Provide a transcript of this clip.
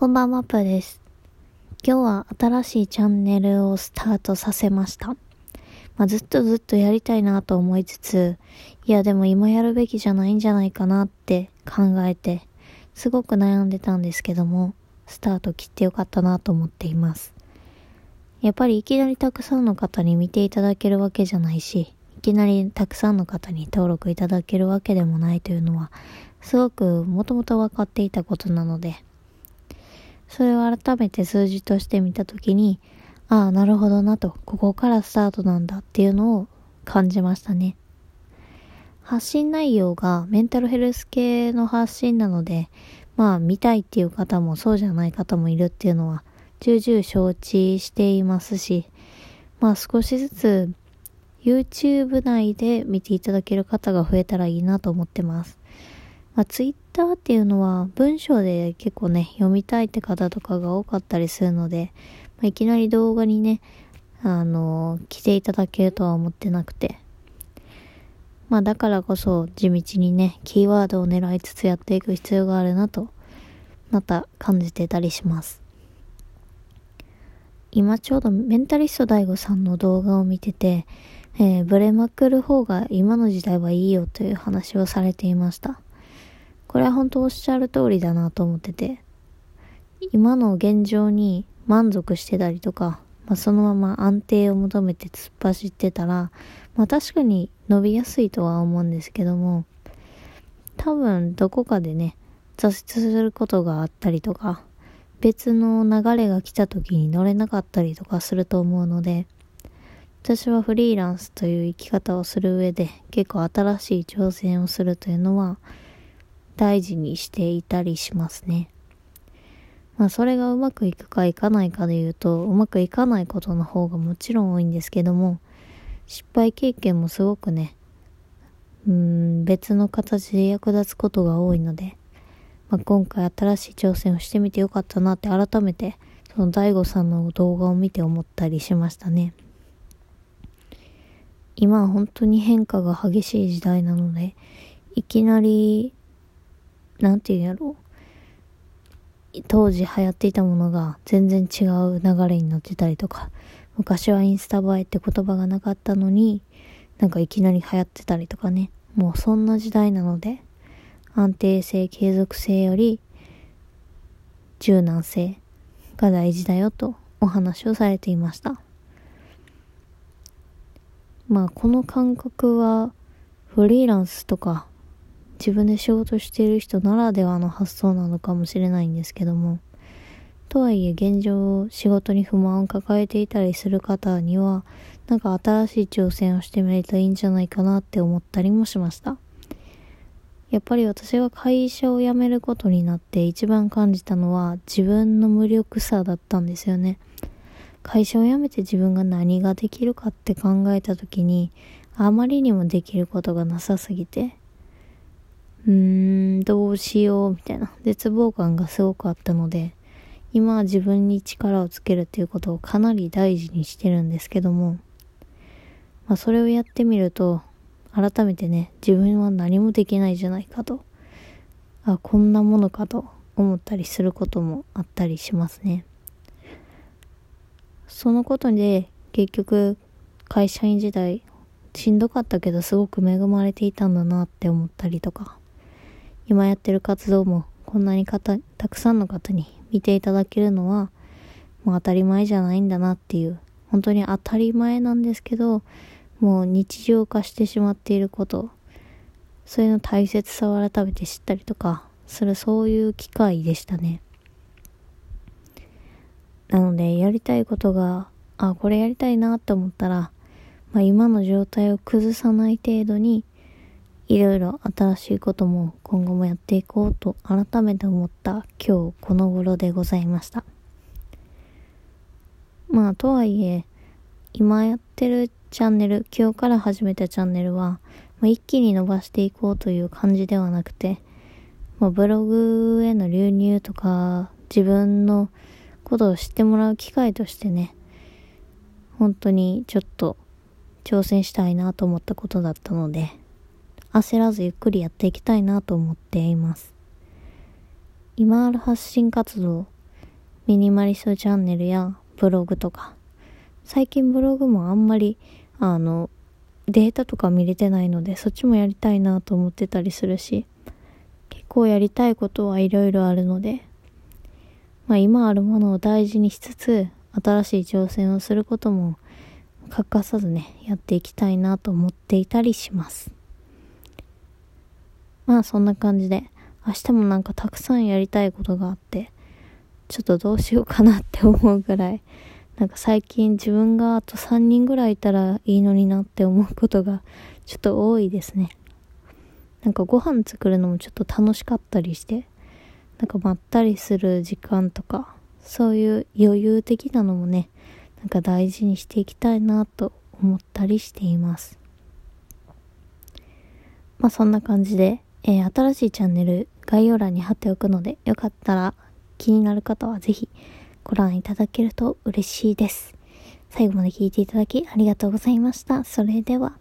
こんばんは、ぷです。今日は新しいチャンネルをスタートさせました。まあ、ずっとずっとやりたいなと思いつつ、いやでも今やるべきじゃないんじゃないかなって考えて、すごく悩んでたんですけども、スタート切ってよかったなと思っています。やっぱりいきなりたくさんの方に見ていただけるわけじゃないし、いきなりたくさんの方に登録いただけるわけでもないというのは、すごくもともと分かっていたことなので、それを改めて数字として見たときに、ああ、なるほどなと、ここからスタートなんだっていうのを感じましたね。発信内容がメンタルヘルス系の発信なので、まあ見たいっていう方もそうじゃない方もいるっていうのは重々承知していますし、まあ少しずつ YouTube 内で見ていただける方が増えたらいいなと思ってます。まあ、ツイッターっていうのは文章で結構ね、読みたいって方とかが多かったりするので、まあ、いきなり動画にね、あのー、来ていただけるとは思ってなくて。まあだからこそ地道にね、キーワードを狙いつつやっていく必要があるなと、また感じてたりします。今ちょうどメンタリスト DAIGO さんの動画を見てて、えー、ブレまくる方が今の時代はいいよという話をされていました。これは本当おっしゃる通りだなと思ってて、今の現状に満足してたりとか、まあ、そのまま安定を求めて突っ走ってたら、まあ確かに伸びやすいとは思うんですけども、多分どこかでね、挫折することがあったりとか、別の流れが来た時に乗れなかったりとかすると思うので、私はフリーランスという生き方をする上で結構新しい挑戦をするというのは大事にしていたりしますね。まあそれがうまくいくかいかないかで言うと、うまくいかないことの方がもちろん多いんですけども、失敗経験もすごくね、うん、別の形で役立つことが多いので、まあ、今回新しい挑戦をしてみてよかったなって改めて、その DAIGO さんの動画を見て思ったりしましたね。今は本当に変化が激しい時代なので、いきなりなんて言うんやろ？う。当時流行っていたものが全然違う流れになってたりとか、昔はインスタ映えって言葉がなかったのに、なんかいきなり流行ってたりとかね。もうそんな時代なので、安定性、継続性より柔軟性が大事だよとお話をされていました。まあこの感覚はフリーランスとか自分で仕事してる人ならではの発想なのかもしれないんですけども、とはいえ現状仕事に不満を抱えていたりする方には、なんか新しい挑戦をしてみるといいんじゃないかなって思ったりもしました。やっぱり私が会社を辞めることになって一番感じたのは自分の無力さだったんですよね。会社を辞めて自分が何ができるかって考えた時にあまりにもできることがなさすぎてうーん、どうしよう、みたいな。絶望感がすごくあったので、今は自分に力をつけるっていうことをかなり大事にしてるんですけども、まあそれをやってみると、改めてね、自分は何もできないじゃないかと、あ、こんなものかと思ったりすることもあったりしますね。そのことで結局会社員時代しんどかったけどすごく恵まれていたんだなって思ったりとか。今やってる活動もこんなにたくさんの方に見ていただけるのは、もう当たり前じゃないんだなっていう、本当に当たり前なんですけど、もう日常化してしまっていること、それの大切さを改めて知ったりとか、するそういう機会でしたね。なので、やりたいことが、あ、これやりたいなって思ったら、まあ、今の状態を崩さない程度にいろいろ新しいことも今後もやっていこうと改めて思った今日この頃でございました。まあとはいえ今やってるチャンネル今日から始めたチャンネルは、まあ、一気に伸ばしていこうという感じではなくて、まあ、ブログへの流入とか自分のことを知ってもらう機会としてね本当にちょっと挑戦したいなと思ったことだったので焦らずゆっくりやっていきたいなと思っています。今ある発信活動、ミニマリストチャンネルやブログとか、最近ブログもあんまり、あの、データとか見れてないので、そっちもやりたいなと思ってたりするし、結構やりたいことはいろいろあるので、まあ今あるものを大事にしつつ、新しい挑戦をすることも欠かさずね、やっていきたいなと思っていたりします。まあそんな感じで、明日もなんかたくさんやりたいことがあって、ちょっとどうしようかなって思うぐらい、なんか最近自分があと3人ぐらいいたらいいのになって思うことがちょっと多いですね。なんかご飯作るのもちょっと楽しかったりして、なんかまったりする時間とか、そういう余裕的なのもね、なんか大事にしていきたいなと思ったりしています。まあそんな感じで、えー、新しいチャンネル概要欄に貼っておくので、よかったら気になる方はぜひご覧いただけると嬉しいです。最後まで聞いていただきありがとうございました。それでは。